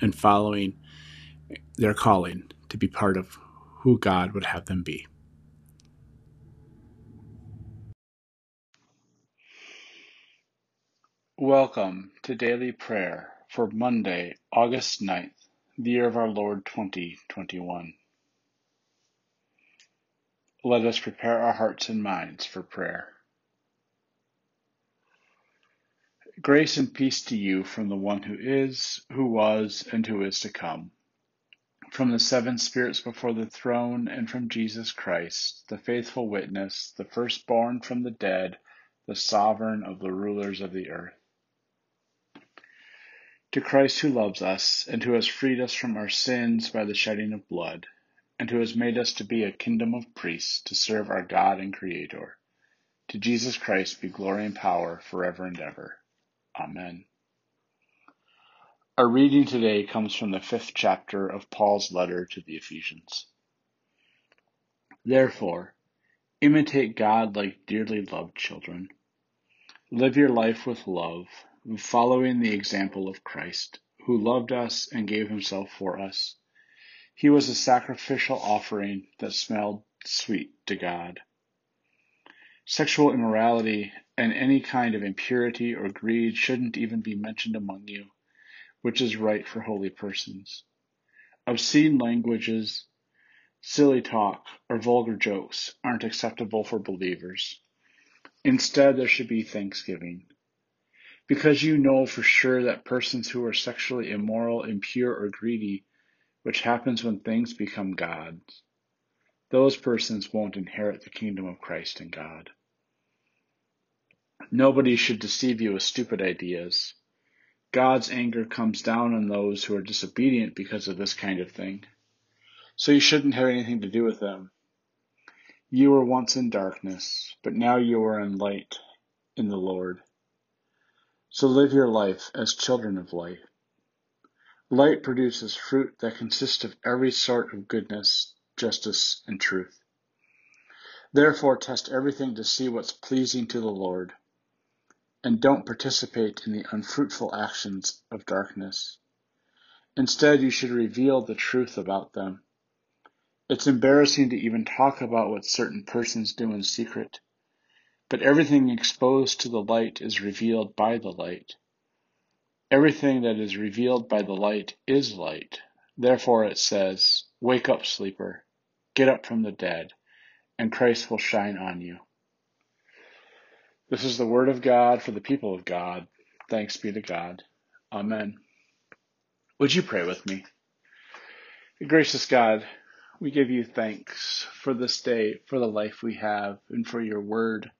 and following their calling to be part of who God would have them be. Welcome to daily prayer for Monday, August 9th, the year of our Lord 2021. Let us prepare our hearts and minds for prayer. Grace and peace to you from the one who is, who was, and who is to come. From the seven spirits before the throne, and from Jesus Christ, the faithful witness, the firstborn from the dead, the sovereign of the rulers of the earth. To Christ who loves us, and who has freed us from our sins by the shedding of blood, and who has made us to be a kingdom of priests to serve our God and Creator. To Jesus Christ be glory and power forever and ever. Amen. Our reading today comes from the fifth chapter of Paul's letter to the Ephesians. Therefore, imitate God like dearly loved children. Live your life with love, following the example of Christ, who loved us and gave himself for us. He was a sacrificial offering that smelled sweet to God. Sexual immorality and any kind of impurity or greed shouldn't even be mentioned among you, which is right for holy persons. Obscene languages, silly talk, or vulgar jokes aren't acceptable for believers. Instead, there should be thanksgiving. Because you know for sure that persons who are sexually immoral, impure, or greedy, which happens when things become gods, those persons won't inherit the kingdom of Christ and God. Nobody should deceive you with stupid ideas. God's anger comes down on those who are disobedient because of this kind of thing. So you shouldn't have anything to do with them. You were once in darkness, but now you are in light in the Lord. So live your life as children of light. Light produces fruit that consists of every sort of goodness, justice, and truth. Therefore, test everything to see what's pleasing to the Lord and don't participate in the unfruitful actions of darkness. Instead, you should reveal the truth about them. It's embarrassing to even talk about what certain persons do in secret, but everything exposed to the light is revealed by the light. Everything that is revealed by the light is light. Therefore it says, Wake up, sleeper, get up from the dead, and Christ will shine on you. This is the word of God for the people of God. Thanks be to God. Amen. Would you pray with me? Gracious God, we give you thanks for this day, for the life we have, and for your word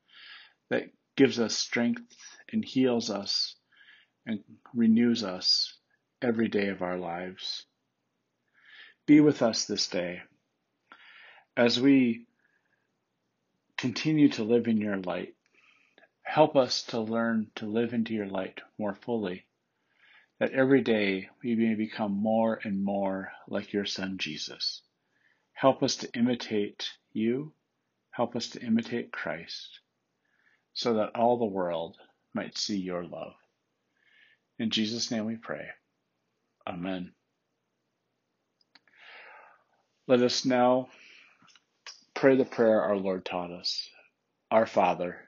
that gives us strength and heals us and renews us every day of our lives. Be with us this day as we continue to live in your light Help us to learn to live into your light more fully, that every day we may become more and more like your Son Jesus. Help us to imitate you, help us to imitate Christ, so that all the world might see your love. In Jesus' name we pray. Amen. Let us now pray the prayer our Lord taught us. Our Father,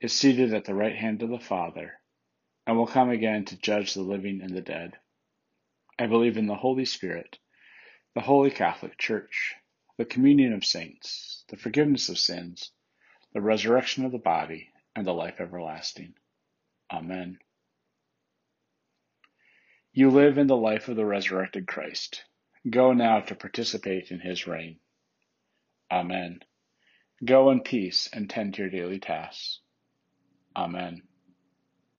is seated at the right hand of the Father, and will come again to judge the living and the dead. I believe in the Holy Spirit, the Holy Catholic Church the communion of saints, the forgiveness of sins, the resurrection of the body, and the life everlasting. Amen. You live in the life of the resurrected Christ. Go now to participate in his reign. Amen. Go in peace and tend to your daily tasks. Amen.